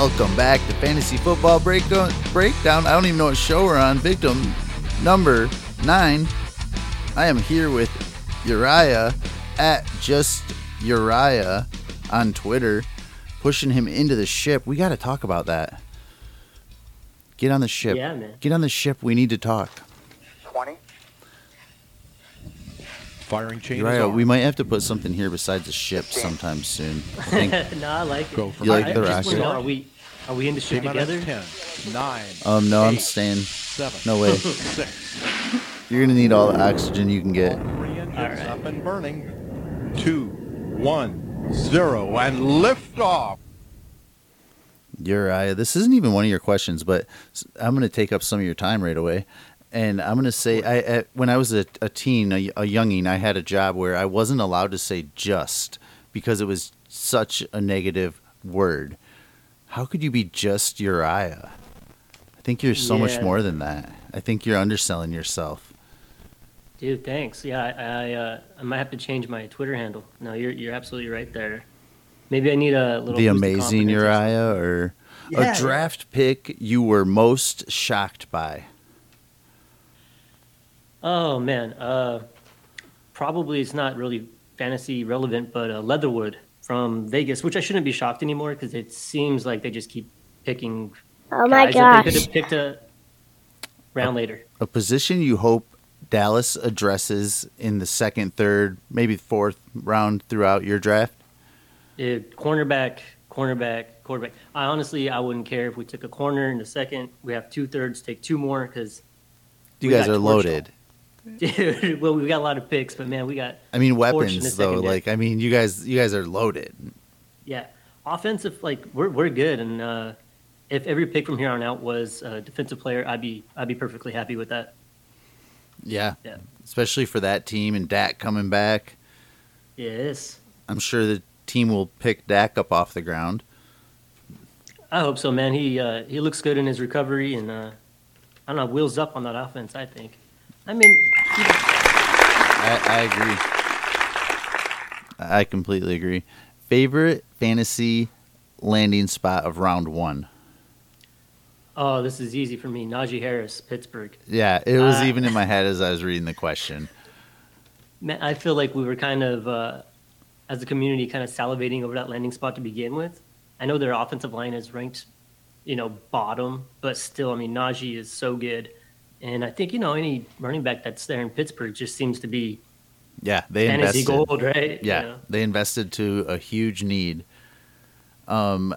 Welcome back to Fantasy Football Breakdown. Breakdown. I don't even know what show we're on. Victim number nine. I am here with Uriah at just Uriah on Twitter, pushing him into the ship. We got to talk about that. Get on the ship. Yeah, man. Get on the ship. We need to talk. 20. Firing chain is Uriah, we might have to put something here besides the ship sometime soon. I think. no, I like it. Go for You like the I just rocket? wanna Are we are we in the ship together? as 10, 9, Um, no, I'm staying. 7, No way. 6. You're gonna need all the oxygen you can get. Three engines All right. up and burning. Two, one, zero, and lift off. Uriah, this isn't even one of your questions, but I'm going to take up some of your time right away. And I'm going to say, I, I when I was a, a teen, a, a younging, I had a job where I wasn't allowed to say just because it was such a negative word. How could you be just Uriah? I think you're so much more than that. I think you're underselling yourself. Dude, thanks. Yeah, I I, uh, I might have to change my Twitter handle. No, you're you're absolutely right there. Maybe I need a little. The amazing confidence or Uriah or Yeah. a draft pick you were most shocked by. Oh man, uh, probably it's not really fantasy relevant, but uh, Leatherwood from Vegas, which I shouldn't be shocked anymore because it seems like they just keep picking Oh my guys that they gosh. could have picked a round later. a position you hope Dallas addresses in the second, third, maybe fourth round throughout your draft? It, cornerback, cornerback, quarterback. I honestly, I wouldn't care if we took a corner in the second. We have two thirds, take two more because, You guys are torched. loaded. Dude. Well, we got a lot of picks, but man, we got I mean, Torched in the weapons though. Like, I mean, you guys, you guys are loaded. yeah, offensive. Like we're we're good, and uh, if every pick from here on out was a defensive player, I'd be I'd be perfectly happy with that. Yeah, Yeah. especially for that team and Dak coming back. Yes, I'm sure the team will pick Dak up off the ground. I hope so, man. He uh, he looks good in his recovery, and uh, I don't know, wheels up on that offense. I think. I mean, I, I agree. I completely agree. Favorite fantasy landing spot of round one? oh, this is easy for me. Najee Harris, Pittsburgh. Yeah, it was Uh, even in my head as I was reading the question. Man, I feel like we were kind of, uh, as a community, kind of salivating over that landing spot to begin with. I know their offensive line is ranked, you know, bottom, but still, I mean, Najee is so good. And I think, you know, any running back that's there in Pittsburgh just seems to be Yeah, they fantasy invested. gold, right? Yeah, You know? they invested to a huge need. Um,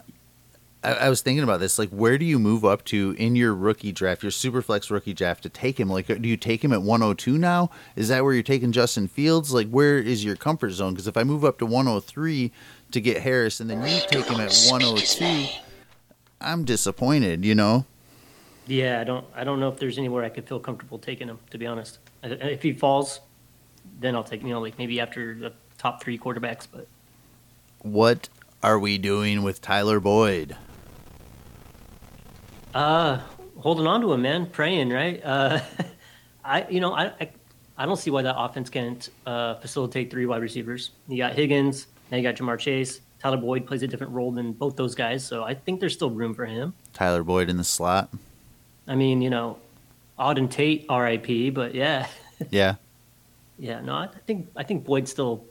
I, I was thinking about this. Like, where do you move up to in your rookie draft, your superflex rookie draft, to take him? Like, do you take him at 102 now? Is that where you're taking Justin Fields? Like, where is your comfort zone? Because if I move up to 103 to get Harris, and then you take him at 102, I'm disappointed. You know? Yeah, I don't, I don't know if there's anywhere I could feel comfortable taking him, to be honest. I- If he falls, then I'll take, you know, like maybe after the top three quarterbacks, but What are we doing with Tyler Boyd? Uh, holding on to him, man, praying, right? Uh, I, you know, I, I, I don't see why that offense can't uh, facilitate three wide receivers. You got Higgins, now you got Ja'Marr Chase. Tyler Boyd plays a different role than both those guys, so I think there's still room for him. Tyler Boyd in the slot. I mean, you know, Auden Tate, R.I.P. But yeah, Yeah, yeah, no, I think I think Boyd's still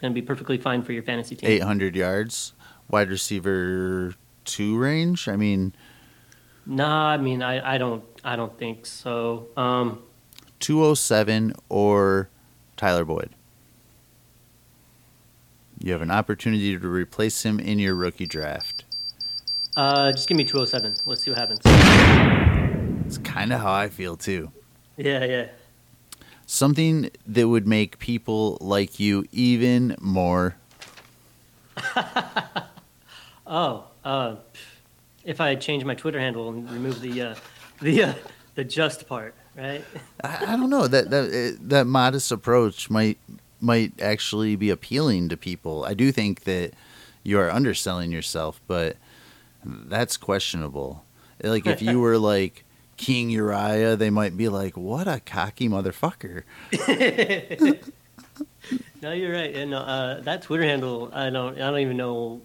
going to be perfectly fine for your fantasy team. 800 yards, wide receiver two range. I mean, Nah, I mean, I, I don't, I don't think so. Um, 207 or Tyler Boyd. You have an opportunity to replace him in your rookie draft. uh, just give me 207. Let's see what happens. It's kind of how I feel too. Yeah, yeah. Something that would make people like you even more. Oh, uh, if I change my Twitter handle and remove the uh, the uh, the just part, right? I, I don't know that that eh, that modest approach might might actually be appealing to people. I do think that you are underselling yourself, but that's questionable. Like if you were like King Uriah, they might be like, "What a cocky motherfucker." No, you're right. And uh, that Twitter handle, I don't, I don't even know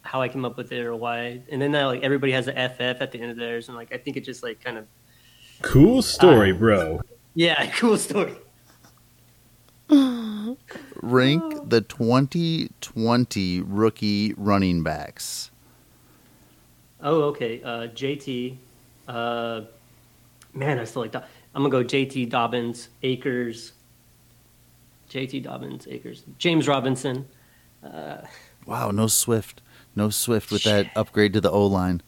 how I came up with it or why. And then now like everybody has an FF at the end of theirs, and like I think it just like kind of Cool story, Uh, bro. yeah, cool story. Rank the 2020 rookie running backs. Oh, okay. Uh, JT. Uh, man, I still like that. I'm gonna go JT Dobbins, Akers. JT Dobbins, Akers, James Robinson. Uh, Wow, no Swift. No Swift with that upgrade to the O line.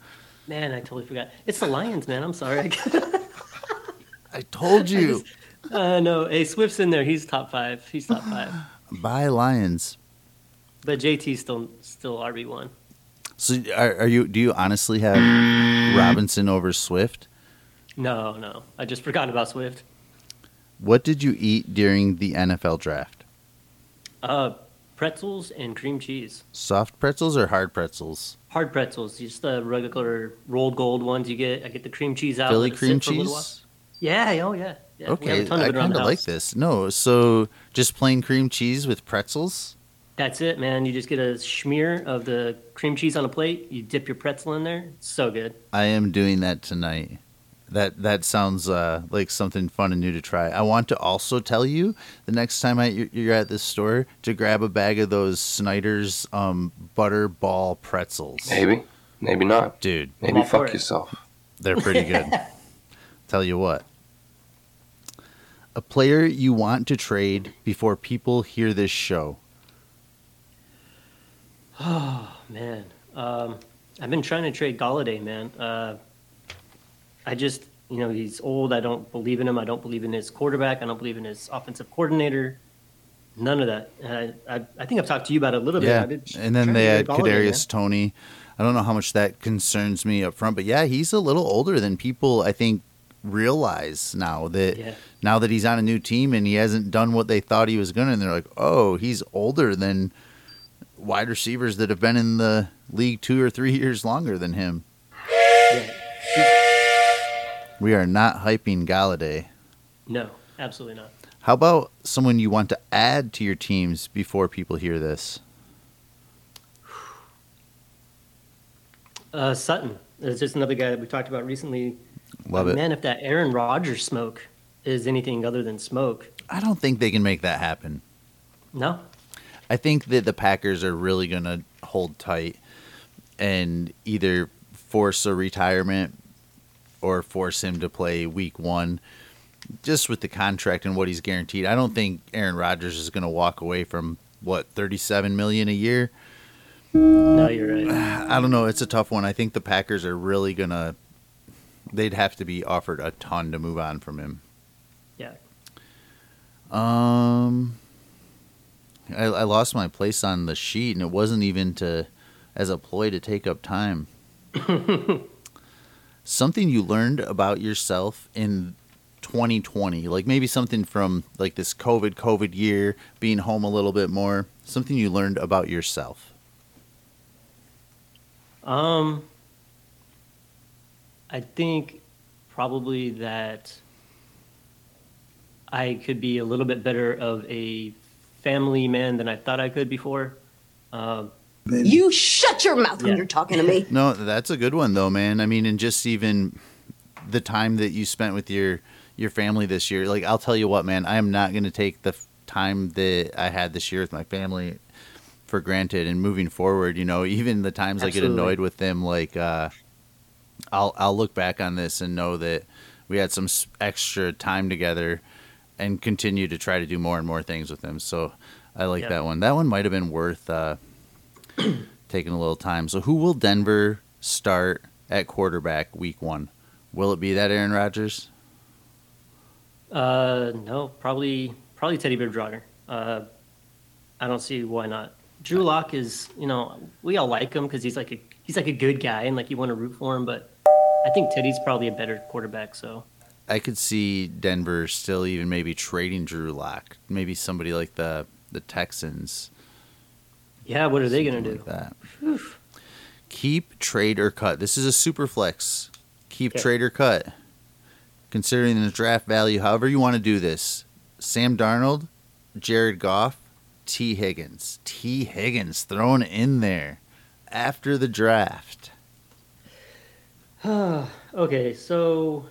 Man, I totally forgot. It's the Lions, man. I'm sorry. I told you. uh, no, hey, Swift's in there. He's top five. He's top five. Buy Lions. But JT's still still RB one. So are, are you? Do you honestly have Robinson over Swift? No, no, I just forgot about Swift. What did you eat during the NFL draft? Uh, pretzels and cream cheese. Soft pretzels or hard pretzels? Hard pretzels, just the regular Rold Gold ones you get. I get the cream cheese out. Philly let cream for a little while. cheese. Yeah, oh yeah. yeah. We have Okay, a ton of I it kind of like this. No, so just plain cream cheese with pretzels. That's it, man. You just get a smear of the cream cheese on a plate. You dip your pretzel in there. It's so good. I am doing that tonight. That that sounds uh, like something fun and new to try. I want to also tell you the next time I, you're- you're at this store to grab a bag of those Snyder's um, butter ball pretzels. Maybe, maybe not. Dude, Maybe all fuck yourself. they're pretty good. tell you what. A player you want to trade before people hear this show. Oh man, um, I've been trying to trade Golladay, man. Uh, I just, you know, he's old. I don't believe in him. I don't believe in his quarterback. I don't believe in his offensive coordinator. None of that. I, I, I think I've talked to you about it a little bit. Yeah, I and then to they had. Kadarius Toney. I don't know how much that concerns me up front, but yeah, he's a little older than people I think realize now that Yeah. now that he's on a new team and he hasn't done what they thought he was gonna, and they're like, oh, he's older than wide receivers that have been in the league two or three years longer than him. Yeah. We are not hyping Golladay. No, absolutely not. How about someone you want to add to your teams before people hear this? Uh, Sutton is just another guy that we talked about recently. Love Uh, it. Man, if that Aaron Rodgers smoke is anything other than smoke, I don't think they can make that happen. no. I think that the Packers are really going to hold tight and either force a retirement or force him to play week one just with the contract and what he's guaranteed. I don't think Aaron Rodgers is going to walk away from what 37 million a year. No, you're right. I don't know, it's a tough one. I think the Packers are really going to they'd have to be offered a ton to move on from him. Yeah. Um, I, I lost my place on the sheet, and it wasn't even to as a ploy to take up time. something you learned about yourself in 2020, like maybe something from like this COVID COVID year, being home a little bit more. Something you learned about yourself. Um, I think probably that I could be a little bit better of a family man than I thought I could before. Um, You shut your mouth when you're talking to me. No, that's a good one though, man. I mean, and just even the time that you spent with your your family this year. Like, I'll tell you what, man. I am not going to take the f- time that I had this year with my family for granted. And moving forward, you know, even the times I get annoyed with them, like, uh, I'll I'll look back on this and know that we had some extra time together, and continue to try to do more and more things with them. So. I like Yep. that one. That one might have been worth uh, taking a little time. So, who will Denver start at quarterback week one? Will it be that Aaron Rodgers? uh, no, probably probably Teddy Bridgewater. Uh, I don't see why not. Drew Lock is, you know, we all like him because he's like a he's like a good guy and like you want to root for him. But I think Teddy's probably a better quarterback. So I could see Denver still even maybe trading Drew Lock. Maybe somebody like the the Texans. yeah, what are they gonna do? like that. Keep, trade, or cut. This is a super flex. Keep, Okay. trade, or cut. Considering the draft value, however you want to do this. Sam Darnold, Jared Goff, T. Higgins. T. Higgins thrown in there. after the draft? Okay, so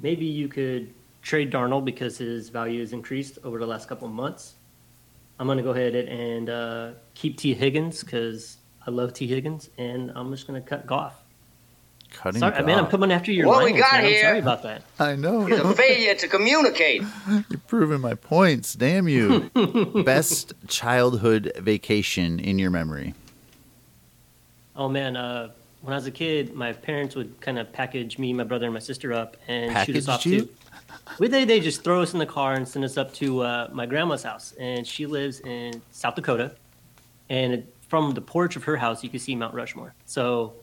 maybe you could trade Darnold because his value has increased over the last couple of months. I'm going to go ahead and uh, keep T. Higgins because I love T. Higgins, and I'm just going to cut Goff. Cutting Sorry, man, I'm coming after your What we Lions, got man. I'm here? sorry about that. I know. He's a failure to communicate. You're proving my points. Damn you. Best childhood vacation in your memory. Oh man, uh, when I was a kid, my parents would kind of package me, my brother, and my sister up and shoot us off you? to. Would they? They just throw us in the car and send us up to uh, my grandma's house, and she lives in South Dakota. And it, from the porch of her house, you could see Mount Rushmore. So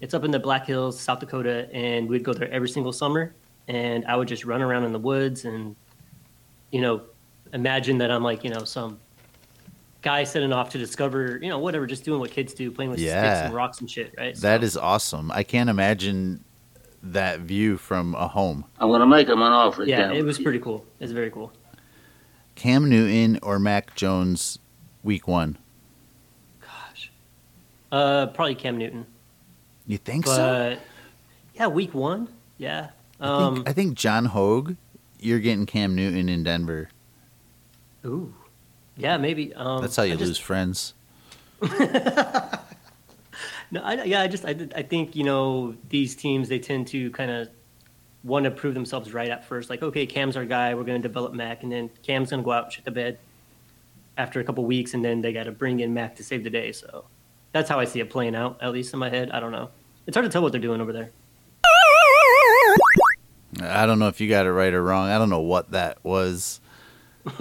it's up in the Black Hills, South Dakota, and we'd go there every single summer. And I would just run around in the woods and, you know, imagine that I'm like, you know, some guy setting off to discover, you know, whatever, just doing what kids do, playing with sticks and rocks and shit, right? That So- is awesome. I can't imagine that view from a home. I'm gonna make him an offer. Yeah, Cam. it was pretty cool. It's very cool. Cam Newton or Mac Jones week one? Gosh, uh, probably Cam Newton, You think but so? yeah, week one, yeah. I Um, think, I think John Hogue, you're getting Cam Newton in Denver. ooh, yeah, maybe. Um, That's how you I just- lose friends. No, I, yeah, I just, I, I think you know these teams they tend to kind of want to prove themselves right at first. Like, okay, Cam's our guy. We're going to develop Mac, and then Cam's going to go out and shit the bed after a couple weeks, and then they got to bring in Mac to save the day. So that's how I see it playing out, at least in my head. I don't know. It's hard to tell what they're doing over there. I don't know if you got it right or wrong. I don't know what that was.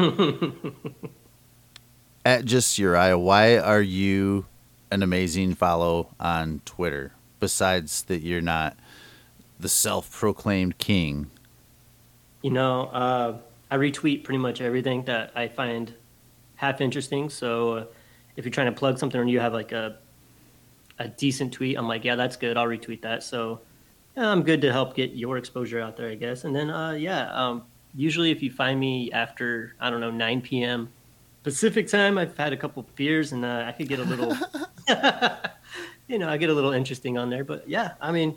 At just Uriah, why are you an amazing follow on Twitter? Besides that, you're not the self-proclaimed king. You know, uh, I retweet pretty much everything that I find half interesting. So uh, if you're trying to plug something or you have like a a decent tweet, I'm like, yeah, that's good. I'll retweet that. So yeah, I'm good to help get your exposure out there, I guess. And then uh, yeah, um, usually if you find me after I don't know 9 p.m. Pacific time, I've had a couple beers and uh, I could get a little, you know, I get a little interesting on there. But yeah, I mean,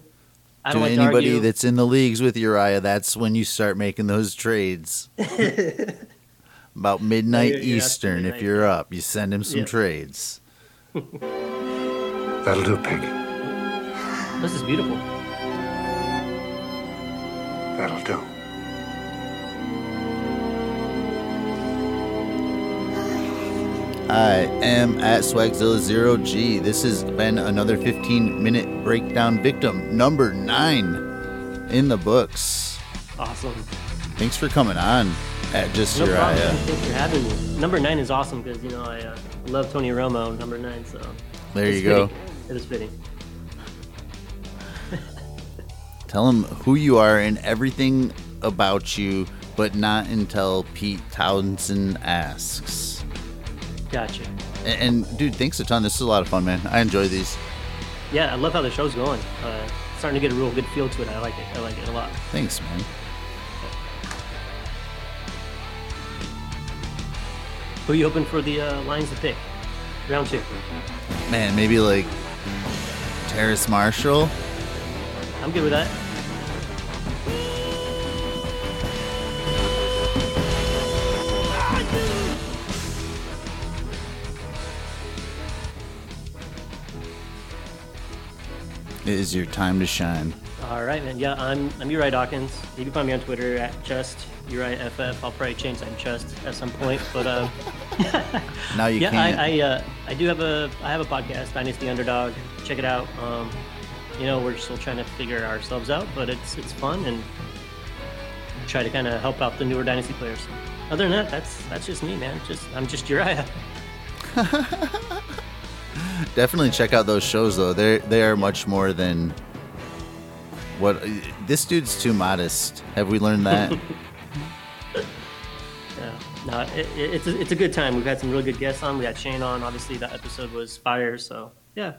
I to don't like to anybody argue. that's in the leagues with Uriah, that's when you start making those trades. About midnight Yeah, yeah, Eastern, if you're up, you send him some Yeah. trades. That'll do, pig. This is beautiful. That'll do. I am at Swagzilla0G. This has been another 15 minute breakdown victim, number nine in the books. Awesome. Thanks for coming on at Just No problem. Uriah. man. Thanks for having me. Number nine is awesome because you know I uh, love Tony Romo, number nine. So There you go. fitting. It is fitting. Tell him who you are and everything about you, but not until Pete Townsend asks. Gotcha. And, and dude, thanks a ton. This is a lot of fun, man. I enjoy these. Yeah, I love how the show's going. Uh, starting to get a real good feel to it. I like it. I like it a lot. Thanks, man. Who are you hoping for the uh, Lions to pick? Round two. Man, maybe like Terrace Marshall. I'm good with that. It is your time to shine. All right, man. Yeah, I'm I'm Uriah Dawkins. You can find me on Twitter at just Uriah FF. I'll probably change that to just at some point, but uh, Now you yeah, can't. I I, uh, I do have a I have a podcast, Dynasty Underdog. Check it out. Um, you know, we're still trying to figure ourselves out, but it's it's fun and try to kind of help out the newer Dynasty players. Other than that, that's that's just me, man. Just I'm just Uriah. Definitely check out those shows though. They they are much more than what this dude's too modest. Have we learned that? Yeah, no, it, it, it's a, it's a good time. We've had some really good guests on. We had Shane on. Obviously, that episode was fire. So yeah,